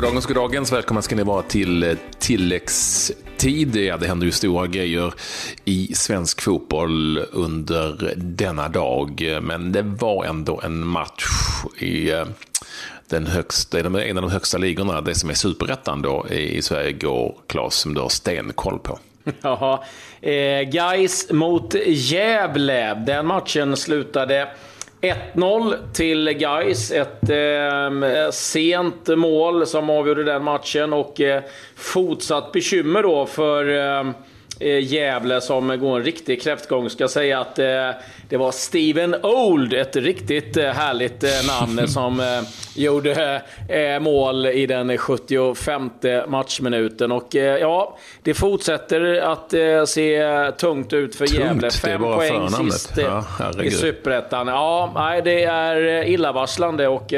Goddagens, goddagens. Välkomna ska ni vara till eh, tilläggstid. Ja, det händer ju stora grejer i svensk fotboll under denna dag. Men det var ändå en match i eh, den högsta, en av de högsta ligorna, det som är superettan då i Sverige går, Claes, som du har stenkoll på. Ja, eh, Guys mot Gävle. Den matchen slutade 1-0 till Gais. Ett eh, sent mål som avgjorde den matchen och eh, fortsatt bekymmer då för eh, eh, Gävle som går en riktig kräftgång. Ska säga att eh, det var Steven Old, ett riktigt eh, härligt eh, namn, som eh, gjorde eh, mål i den 75 matchminuten. Och ja, det fortsätter att se tungt ut för tungt, Gävle. Fem poäng sist ja, i Superettan. Ja, nej, det är illavarslande och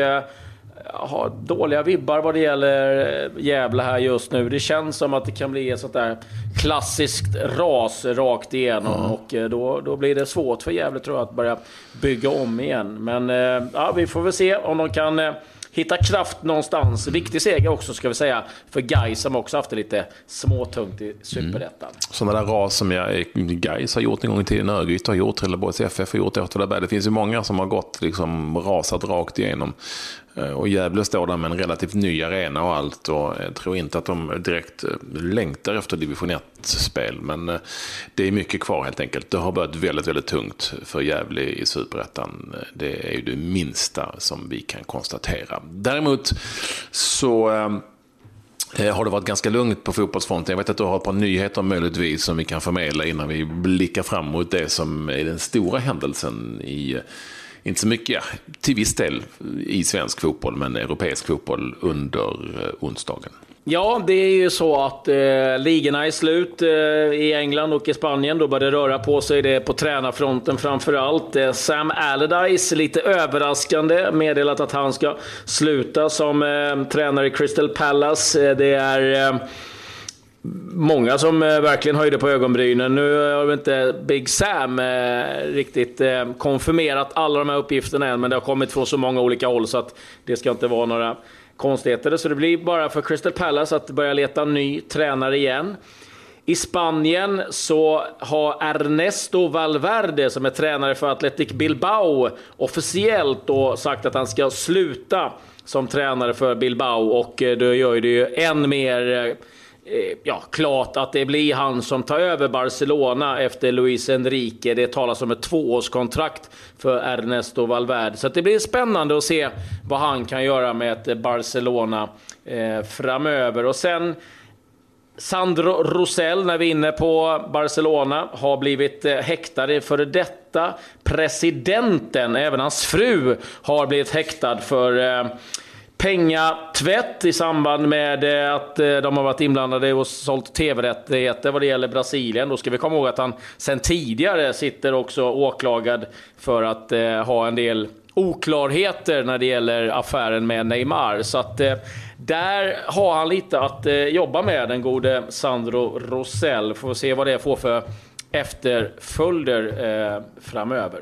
har dåliga vibbar vad det gäller Gävle här just nu. Det känns som att det kan bli ett sånt där klassiskt ras rakt igenom mm. och eh, då, då blir det svårt för Gävle tror jag att börja bygga om igen. Men eh, ja, vi får väl se om de kan eh, hitta kraft någonstans. Viktig seger också ska vi säga för Gais som också haft det lite småtungt i Superettan. Mm. Sådana där ras som jag, Gais har gjort en gång i tiden, Örgryte har gjort, Trelleborgs FF har gjort, Åtvidaberg. Det finns ju många som har gått liksom rasat rakt igenom. Eh, och Gävle står där med en relativt ny arena och allt och jag tror inte att de direkt eh, längtar efter division 1-spel. Men eh, det är mycket kvar helt enkelt. Det har börjat väldigt, väldigt tungt för Gävle i Superettan. Det är ju det minsta som vi kan konstatera. Däremot så har det varit ganska lugnt på fotbollsfronten. Jag vet att du har ett par nyheter möjligtvis som vi kan förmedla innan vi blickar fram mot det som är den stora händelsen i inte så mycket, till viss del i svensk fotboll, men europeisk fotboll under eh, onsdagen. Ja, det är ju så att eh, ligorna är slut eh, i England och i Spanien. Då börjar det röra på sig det på tränarfronten framför allt. Eh, Sam Allardyce, lite överraskande, meddelat att han ska sluta som eh, tränare i Crystal Palace. Eh, det är eh, många som eh, verkligen höjde på ögonbrynen. Nu eh, har vi inte Big Sam eh, riktigt konfirmerat alla de här uppgifterna än, men det har kommit från så många olika håll så att det ska inte vara några konstigheter. Så det blir bara för Crystal Palace att börja leta ny tränare igen. I Spanien så har Ernesto Valverde, som är tränare för Athletic Bilbao, officiellt då sagt att han ska sluta som tränare för Bilbao och då gör det ju än mer Eh, ja, klart att det blir han som tar över Barcelona efter Luis Enrique. Det talas om ett tvåårskontrakt för Ernesto Valverde. Så det blir spännande att se vad han kan göra med ett Barcelona eh, framöver. Och sen Sandro Rosell, när vi är inne på Barcelona, har blivit eh, häktad för detta. Presidenten, även hans fru, har blivit häktad för eh, pengatvätt i samband med eh, att eh, de har varit inblandade och sålt tv-rättigheter vad det gäller Brasilien. Då ska vi komma ihåg att han sen tidigare sitter också åklagad för att eh, ha en del oklarheter när det gäller affären med Neymar. Så att eh, där har han lite att jobba med, den gode Sandro Rosell. Får se vad det får för efterföljder framöver.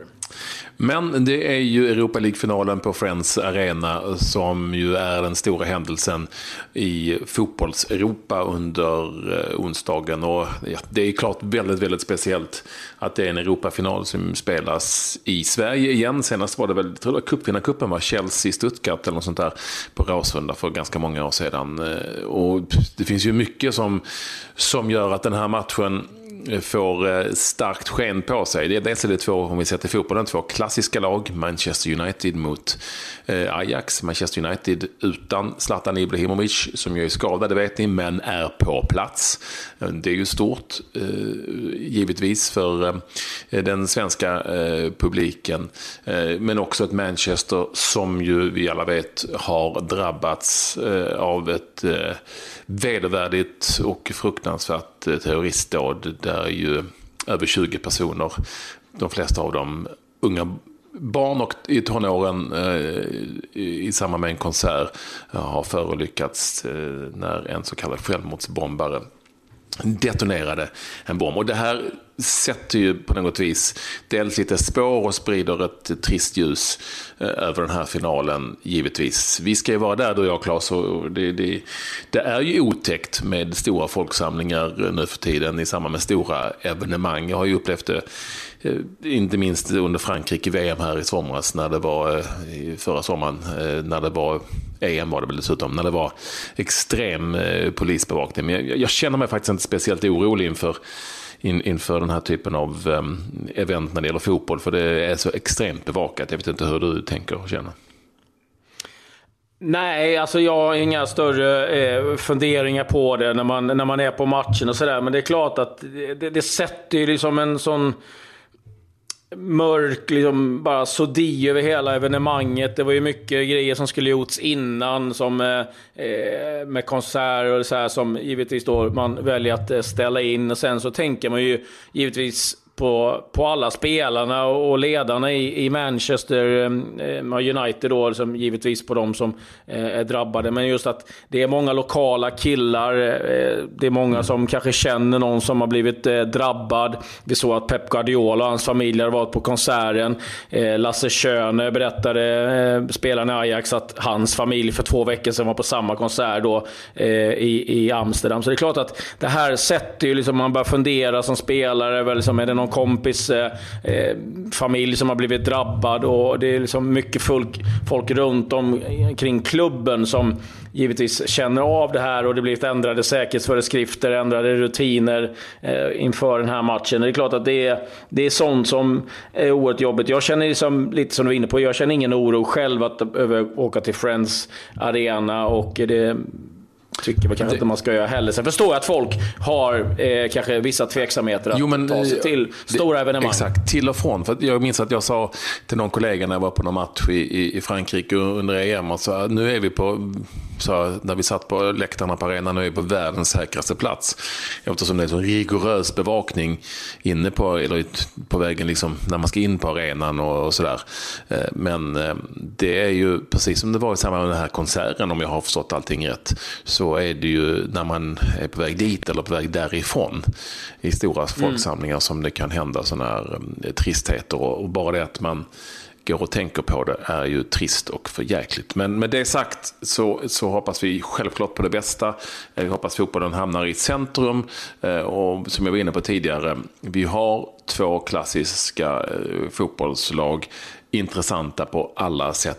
Men det är ju Europa League-finalen på Friends Arena som ju är den stora händelsen i fotbolls-Europa under eh, onsdagen. Och det är klart väldigt, väldigt speciellt att det är en Europafinal som spelas i Sverige igen. Senast var det väl, jag tror det var cupvinnarcupen var Chelsea-Stuttgart eller något sånt där på Råsunda för ganska många år sedan. Eh, och det finns ju mycket som, som gör att den här matchen Eh, får eh, starkt sken på sig. Det är dels är det två, om vi ser till fotbollen, två klassiska lag. Manchester United mot eh, Ajax. Manchester United utan Zlatan Ibrahimovic, som ju är skadad, det vet ni, men är på plats. Det är ju stort, givetvis, för den svenska publiken. Men också ett Manchester som ju vi alla vet har drabbats av ett vedervärdigt och fruktansvärt eh, terroristdåd där ju över 20 personer, de flesta av dem unga barn och i tonåren eh, i samband med en konsert eh, har förolyckats eh, när en så kallad självmordsbombare detonerade en bomb. Och det här sätter ju på något vis dels lite spår och sprider ett trist ljus eh, över den här finalen, givetvis. Vi ska ju vara där du och jag, Claes, och det, det, det är ju otäckt med stora folksamlingar nu för tiden i samband med stora evenemang. Jag har ju upplevt det eh, inte minst under Frankrike-VM här i somras, när det var, eh, förra sommaren, när det var EM var det väl dessutom, när det var extrem polisbevakning. Men jag, jag känner mig faktiskt inte speciellt orolig inför in, inför den här typen av um, event när det gäller fotboll. För det är så extremt bevakat. Jag vet inte hur du tänker och känner. Nej, alltså jag har inga större eh, funderingar på det när man, när man är på matchen och sådär. Men det är klart att det, det sätter ju liksom en sån mörk, liksom bara sodi över hela evenemanget. Det var ju mycket grejer som skulle gjorts innan, som eh, eh med konserter och så här, som givetvis då man väljer att eh, ställa in. Och sen så tänker man ju givetvis på, på alla spelarna och ledarna i, i Manchester um, eh, United då, liksom givetvis på de som eh, är drabbade. Men just att det är många lokala killar, eh, det är många som kanske känner någon som har blivit eh, drabbad. Vi såg att Pep Guardiola och hans familj har varit på konserten. Eh, Lasse Schöne berättade, eh, spelaren i Ajax, att hans familj för två veckor sedan var på samma konsert då i, i Amsterdam. Så det är klart att det här sätter ju liksom, man börjar fundera som spelare, liksom, är det någon kompis eh, eh, familj som har blivit drabbad och det är liksom mycket folk, folk runt om kring klubben som givetvis känner av det här och det blir ändrade säkerhetsföreskrifter, ändrade rutiner eh, inför den här matchen. Det är klart att det är, det är sånt som är oerhört jobbigt. Jag känner liksom, lite som du var inne på, jag känner ingen oro själv att åka till Friends Arena och det tycker väl kanske inte man ska göra heller. Sen förstår jag att folk har eh, kanske vissa tveksamheter att jo, men, ta sig till det, stora evenemang. Exakt, till och från. För jag minns att jag sa till någon kollega när jag var på någon match i, i, i Frankrike under EM, och så, nu är vi på så när vi satt på läktarna på arenan nu är på världens säkraste plats. Eftersom det är så rigorös bevakning inne på, eller på vägen liksom, när man ska in på arenan och, och sådär. Eh, men eh, det är ju precis som det var i samband med den här konserten, om jag har förstått allting rätt, så är det ju när man är på väg dit eller på väg därifrån i stora folksamlingar mm. som det kan hända sådana här eh, tristheter. Och, och bara det att man går och tänker på det är ju trist och förjäkligt. Men med det sagt så, så hoppas vi självklart på det bästa. Eh, vi hoppas fotbollen hamnar i centrum. Eh, och som jag var inne på tidigare, vi har två klassiska eh, fotbollslag. Intressanta på alla sätt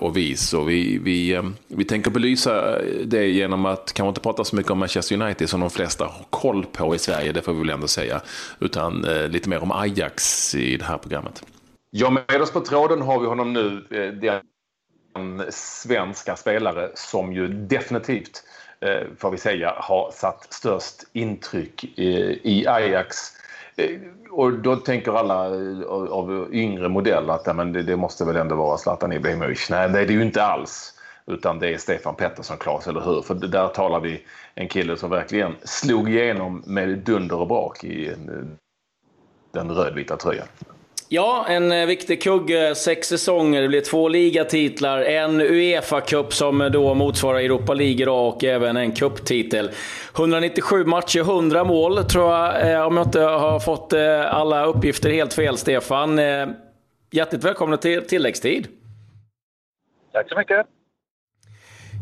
och vis. Och vi, vi, vi tänker belysa det genom att kanske inte prata så mycket om Manchester United som de flesta har koll på i Sverige, det får vi väl ändå säga. Utan lite mer om Ajax i det här programmet. Ja, med oss på tråden har vi honom nu. Eh, den svenska spelare som ju definitivt, eh, får vi säga, har satt störst intryck eh, i Ajax. Och då tänker alla av yngre modell att men det, måste väl ändå vara Zlatan Ibrahimovic. Nej, det är det ju inte alls. Utan det är Stefan Pettersson, Klas, eller hur? För där talar vi en kille som verkligen slog igenom med dunder och brak i den rödvita tröjan. Ja, en eh, viktig kugge. Sex säsonger. Det blir två ligatitlar, en Uefa-cup som då motsvarar Europa League idag och även en cuptitel. 197 matcher, 100 mål tror jag, eh, om jag inte har fått eh, alla uppgifter helt fel, Stefan. Hjärtligt välkommen till tilläggstid. Tack så mycket.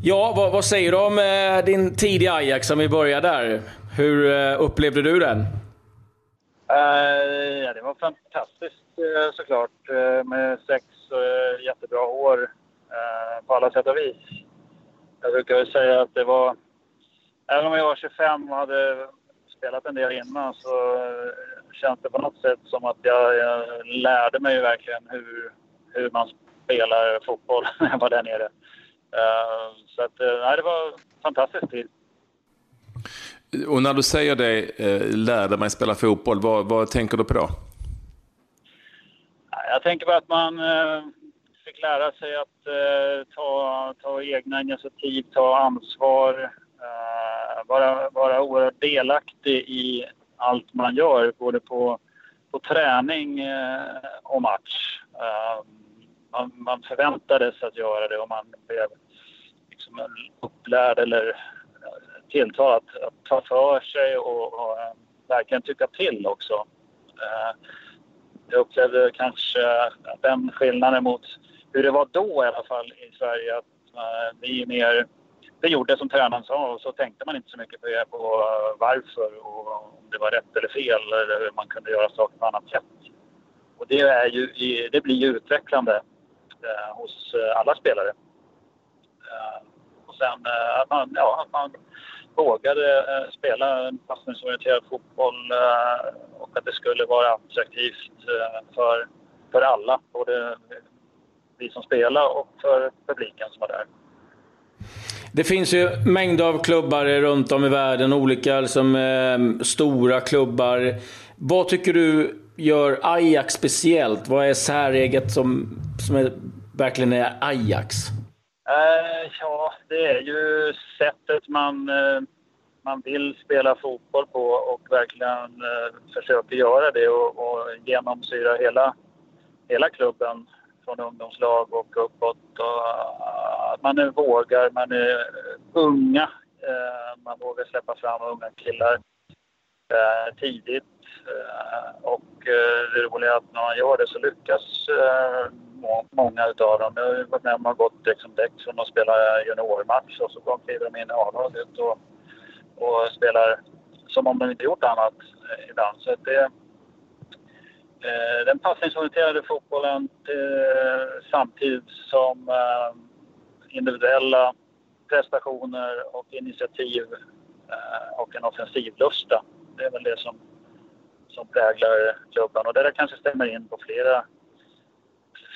Ja, vad, vad säger du om din tid i Ajax, om vi börjar där? Hur upplevde du den? Eh, ja, det var fantastiskt uh, såklart. Eh, med sex jättebra år på alla sätt och vis. Jag brukar säga att det var... Även om jag var 25 och hade spelat en del innan så känns det på något sätt som att jag, jag lärde mig verkligen hur, hur man spelar fotboll när jag var där nere. så att, nej, det var fantastiskt tid. Och när du säger det, eh, lärde mig spela fotboll, vad, vad, tänker du på då? Jag tänker på att man eh, fick lära sig att eh, ta, ta egna initiativ, ta ansvar, eh, vara, vara oerhört delaktig i allt man gör, både på, på träning och match. Man, man förväntades att göra det och man blev liksom upplärd eller tilltal att, att ta för sig och, och äh, verkligen tycka till också. Eh, jag upplevde kanske den skillnaden mot hur det var då i alla fall i Sverige. Att eh, vi mer vi gjorde som tränaren sa och så tänkte man inte så mycket på, på varför och om det var rätt eller fel eller hur man kunde göra saker på annat sätt. Och det, är ju, det blir ju utvecklande eh, hos eh, alla spelare. Eh, och sen eh, att, man, ja, att man vågade eh, spela en passningsorienterad fotboll eh, och att det skulle vara attraktivt eh, för, för alla. Både vi som spelar och för publiken som var där. Det finns ju mängder av klubbar runt om i världen, olika liksom, eh, stora klubbar. Vad tycker du gör Ajax speciellt? Vad är säreget som, som är, verkligen är Ajax? Eh, ja, det är ju sättet man, eh, man vill spela fotboll på och verkligen eh, försöker göra det och, och genomsyra hela, hela klubben från ungdomslag och uppåt. Och eh, att man nu vågar, man är unga, eh, man vågar släppa fram unga killar eh, tidigt. Och det roliga är att när man gör det så lyckas många utav dem. Jag har varit med om att gått liksom direkt från att spela juniormatch och så kliver de in i A-laget och, och spelar som om de inte gjort annat eh, ibland. Så det, Eh, den passningsorienterade fotbollen eh, samtidigt som eh, individuella prestationer och initiativ eh, och en offensivlusta. Det är väl det som, som präglar klubben och det där kanske stämmer in på flera,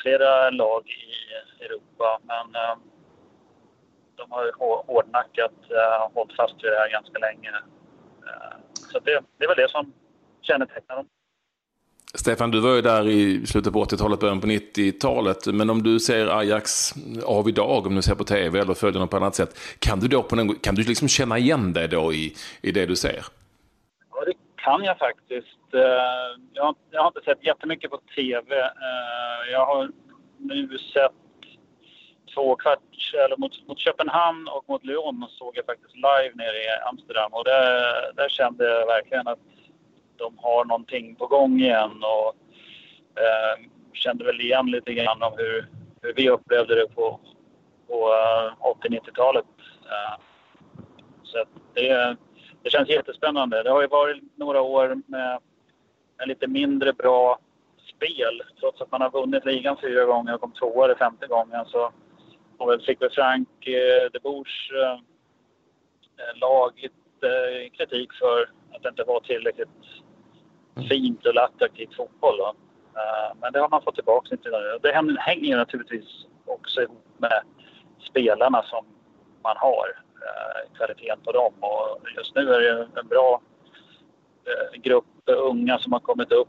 flera lag i Europa. Men eh, de har hårdnackat eh, hållit fast vid det här ganska länge. Eh, så det, det är väl det som kännetecknar dem. Stefan, du var ju där i slutet på 80-talet, början på 90-talet. Men om du ser Ajax av idag, om du ser på tv eller följer dem på annat sätt. Kan du då på någon, kan du liksom känna igen dig då i, i det du ser? Det kan jag faktiskt. Eh, jag har, jag har inte sett jättemycket på tv. Eh, jag har nu sett två kvarts, eller mot, mot Köpenhamn och mot Lyon såg jag faktiskt live nere i Amsterdam och där, där kände jag verkligen att de har någonting på gång igen och eh, kände väl igen lite grann om hur, hur vi upplevde det på, på 80-90-talet. Eh, eh, så det, det känns jättespännande. Det har ju varit några år med, med lite mindre bra spel. Trots att man har vunnit ligan fyra gånger och kom tvåa det femte gången så fick väl Frank eh, de Boers eh, lag lite kritik för att det inte var tillräckligt fint eller attraktivt fotboll. Då. Uh, men det har man fått tillbaka. Det hänger naturligtvis också ihop med spelarna som man har. Uh, kvaliteten på dem. Och just nu är det en bra uh, grupp unga som har kommit upp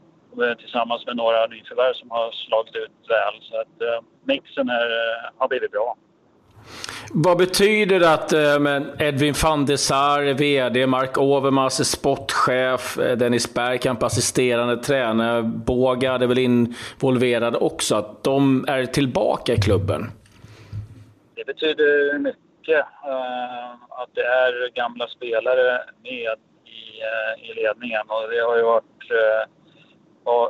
tillsammans med några nyförvärv som har slagit ut väl. Så att mixen är, har blivit bra. Vad betyder det att eh, Edvin van der Sar VD, Mark Overmars sportchef, eh, Dennis Bergkamp assisterande tränare, Bågad är väl involverad också, att de är tillbaka i klubben? Det betyder mycket uh, att det är gamla spelare med i, eh, i ledningen och det har ju varit... Eh,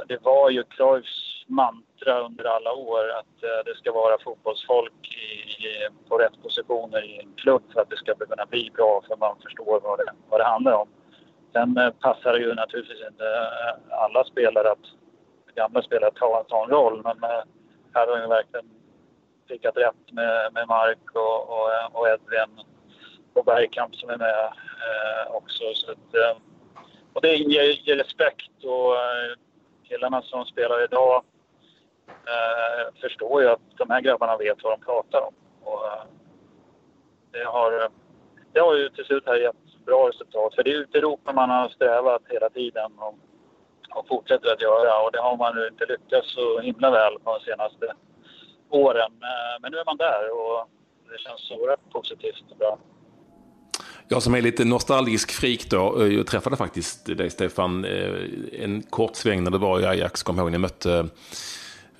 det var ju Cruyffs mantra under alla år att eh, det ska vara fotbollsfolk i, i, på rätt positioner i en klubb för att det ska kunna bli bra för man förstår vad det, vad det handlar om. Sen eh, passar det ju naturligtvis inte alla spelare att gamla spelare ta en sån roll men här har ju verkligen prickat rätt med, med Mark och, och, och Edvin och Bergkamp som är med eh, också. Så att, eh, och det ger, ger respekt och eh, killarna som spelar idag eh, förstår ju att de här grabbarna vet vad de pratar om. Och, eh, det, har, det har ju till slut här gett bra resultat. För det är ute i Europa man har strävat hela tiden och, och fortsätter att göra. Och det har man ju inte lyckats så himla väl på de senaste åren. Eh, men nu är man där och det känns oerhört positivt och bra. Jag som är lite nostalgisk frik då, eh, jag träffade faktiskt dig Stefan eh, en kort sväng när det var i Ajax, kom ihåg, ni mötte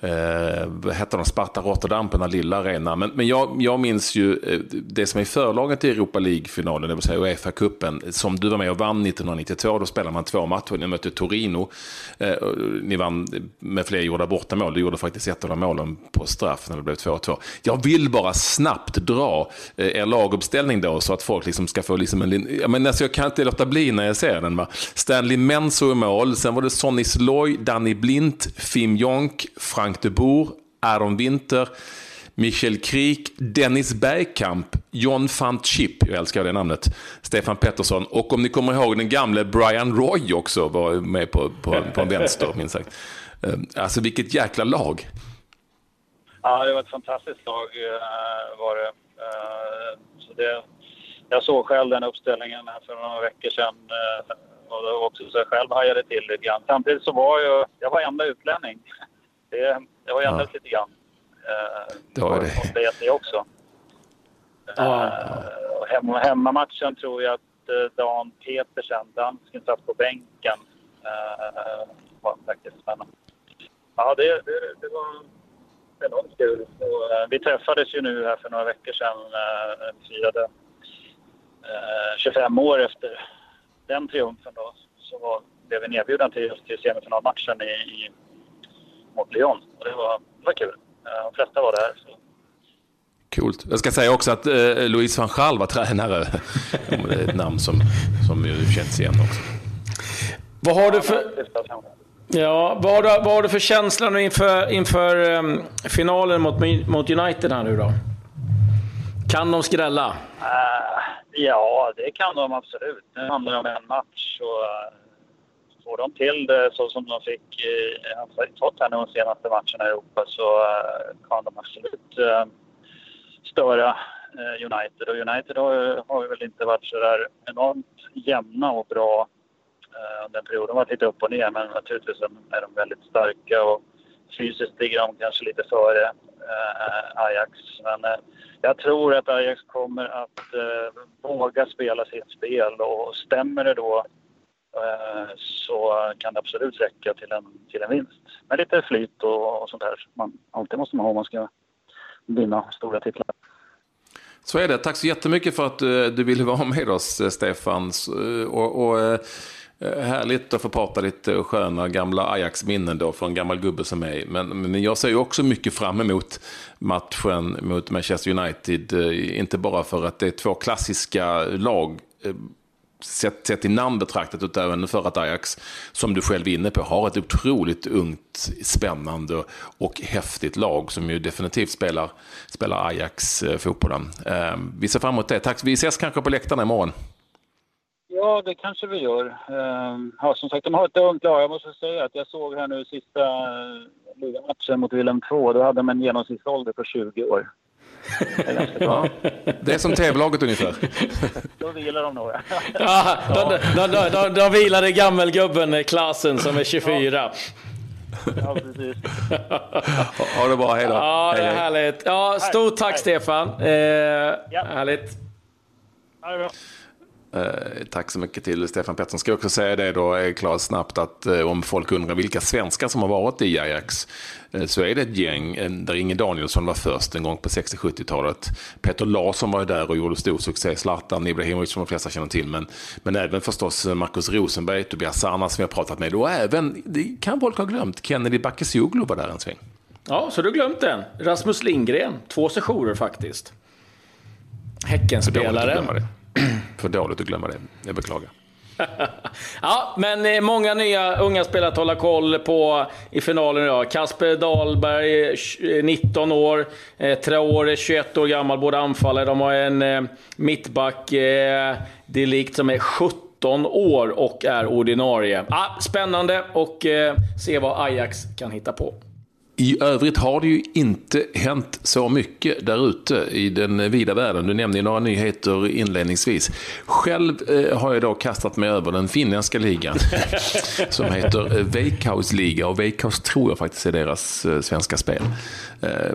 eh, vad hette de, Sparta Rotterdam på den här lilla arenan. Men, men jag, jag minns ju eh, det som är förlaget till Europa League-finalen, det vill säga Uefa-cupen, som du var med och vann 1992. Då spelade man två matcher, ni mötte Torino. Eh, ni vann med fler gjorda bortamål. Du gjorde faktiskt ett av de målen på straff när det blev 2-2. Jag vill bara snabbt dra eh, er laguppställning då, så att folk liksom ska få liksom en... Ja, men alltså jag kan inte låta bli när jag ser den. Va? Stanley Menso i mål, sen var det Sonny Sloy, Danny Blint, Fim Jonk, Frank de Boer, Aron Winter, Michel Kriek, Dennis Bergkamp, John van Chip, jag älskar det namnet, Stefan Pettersson och om ni kommer ihåg den gamle Brian Roy också var med på, på, på en vänster, minst sagt. Eh, alltså vilket jäkla lag. Ja, det var ett fantastiskt lag eh, var det. Eh, så det. Jag såg själv den uppställningen för några veckor sedan och det var också så jag själv hajade till lite grann. Samtidigt så var jag, jag var enda utlänning. Det, det var ju ja. lite grann. Uh, det var det. Det, det också. Ja. Uh, hem, hemmamatchen tror jag att uh, Dan Petersen, dansken, satt på bänken. Uh, var faktiskt spännande. Ja, det, det, det var enormt kul. Och, uh, vi träffades ju nu här för några veckor sedan. Vi firade 25 år efter den triumfen då. Så var, blev vi erbjudna till, till semifinalmatchen i, i mot Lyon. Och det var, det var kul. Eh, de flesta var där. Så. Coolt. Jag ska säga också att eh, Louise van Gaal var tränare. det är ett namn som, som ju känns igen också. Vad har du för... Ja, vad har, du, vad har du för känsla nu inför, inför um, finalen mot, mot United här nu då? Kan de skrälla? Uh, ja, det kan de absolut. Nu handlar det om en match och uh, får de till det så som de fick i fått här nu de senaste matcherna i Europa så eh, kan de absolut eh, störa eh, United. Och United har, har väl inte varit så där enormt jämna och bra under en period. De har varit lite upp och ner men naturligtvis är de väldigt starka och fysiskt ligger de kanske lite före Ajax. Men jag tror att Ajax kommer att våga spela sitt spel och stämmer det då Eh, så kan det absolut räcka till en, till en vinst. Med lite flyt och, och sånt där. Man, alltid måste man ha om man ska vinna stora titlar. Så är det. Tack så jättemycket för att eh, du ville vara med oss, eh, Stefan. Och, och Härligt att få prata lite sköna gamla Ajax-minnen då för en gammal gubbe som mig. Men, men jag ser ju också mycket fram emot matchen mot Manchester United. Inte bara för att det är två klassiska lag sett, sett i namn betraktat, utöver för att Ajax, som du själv är inne på, har ett otroligt ungt, spännande och häftigt lag som ju definitivt spelar, spelar Ajax-fotbollen. Eh, ehm, vi ser fram emot det. Tack. Vi ses kanske på läktarna imorgon. Ja, det kanske vi gör. Ehm, ja, som sagt, de har ett ungt lag. Jag måste säga att jag såg här nu sista eh, ligamatchen mot Willem 2. Då hade de en genomsnittsålder på 20 år. Ja, det är som tv-laget ungefär. Då vilar de nog. ja, då, då, då, då, då vilade gammelgubben klassen som är 24. Ja, precis. ha det bra, hej då. Ja, det är härligt. Ja, stort tack hej. Stefan. Eh, ja. Härligt. Ha det bra. Eh, tack så mycket till Stefan Pettersson. Ska jag också säga det då, eh, klart snabbt, att eh, om folk undrar vilka svenskar som har varit i Ajax, eh, så är det ett gäng där Inge Danielsson var först en gång på 60-70-talet. Peter Larsson var ju där och gjorde stor succé. Zlatan Ibrahimovic som de flesta känner till. Men, men även förstås Marcus Rosenberg, Tobias Sarna som har pratat med. Och även, det kan folk ha glömt, Kennedy Bakircioglu var där en sväng. Ja, så du glömt den. Rasmus Lindgren, två sessioner faktiskt. Häckenspelare. För dåligt att glömma det. Jag beklagar. ja, men eh, många nya unga spelare att hålla koll på i finalen idag. Kasper Dahlberg, 19 år. Eh, Traore, 21 år gammal, båda anfallare. De har en eh, mittback, eh, Delikt, som är 17 år och är ordinarie. Ah, spännande och se vad Ajax kan hitta på. I övrigt har det ju inte hänt så mycket där ute i den vida världen. Du nämnde ju några nyheter inledningsvis. Själv eh, har jag då kastat mig över den finländska ligan som heter eh, Veikkaus liga och Veikkaus tror jag faktiskt är deras eh, svenska spel.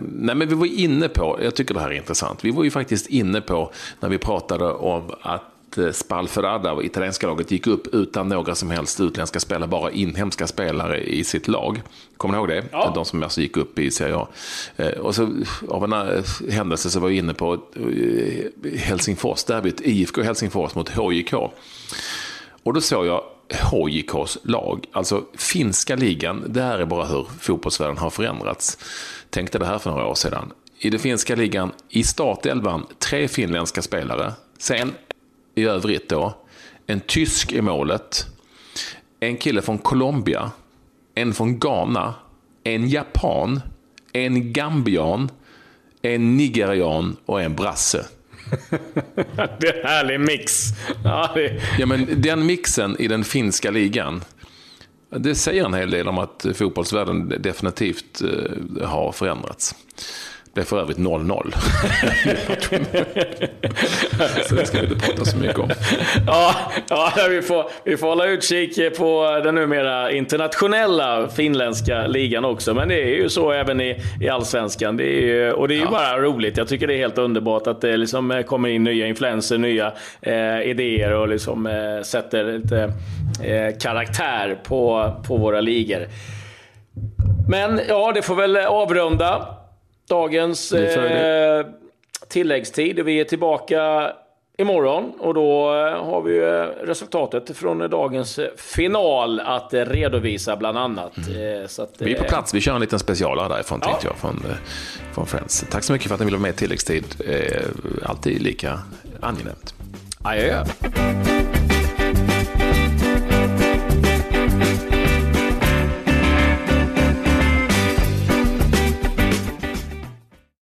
Nej men vi var inne på, jag tycker det här är intressant, vi var ju faktiskt inne på när vi pratade om att Spalferada, italienska laget, gick upp utan några som helst utländska spelare, bara inhemska spelare i sitt lag. Kommer ni ihåg det? Ja. De som alltså gick upp i Serie A. Eh, och så av en eh, händelse så var jag inne på Helsingfors, derbyt IFK Helsingfors mot HJK. Och då såg jag HJKs lag, alltså finska ligan, det här är bara hur fotbollsvärlden har förändrats. Tänkte det här för några år sedan. I den finska ligan, i startelvan, tre finländska spelare. Sen i övrigt då, en tysk i målet, en kille från Colombia, en från Ghana, en japan, en gambian, en nigerian och en brasse. det är en härlig mix. Ja, det... ja, men den mixen i den finska ligan, det säger en hel del om att fotbollsvärlden definitivt eh, har förändrats. Det är för övrigt 0-0. så det ska vi inte prata så mycket om. Ja, ja vi, får, vi får hålla utkik på den numera internationella finländska ligan också. Men det är ju så även i, i allsvenskan. Det är ju, och det är ju ja. bara roligt. Jag tycker det är helt underbart att det liksom kommer in nya influenser, nya eh, idéer och liksom eh, sätter lite eh, karaktär på, på våra ligor. Men ja, det får väl avrunda dagens eh, tilläggstid. Vi är tillbaka imorgon och då eh, har vi resultatet från dagens final att redovisa bland annat. Mm. Eh, så att, vi är på eh, plats, vi kör en liten specialare därifrån ja. tänkte jag från, från Friends. Tack så mycket för att ni ville vara med i tilläggstid. Alltid lika angenämt. Adjö.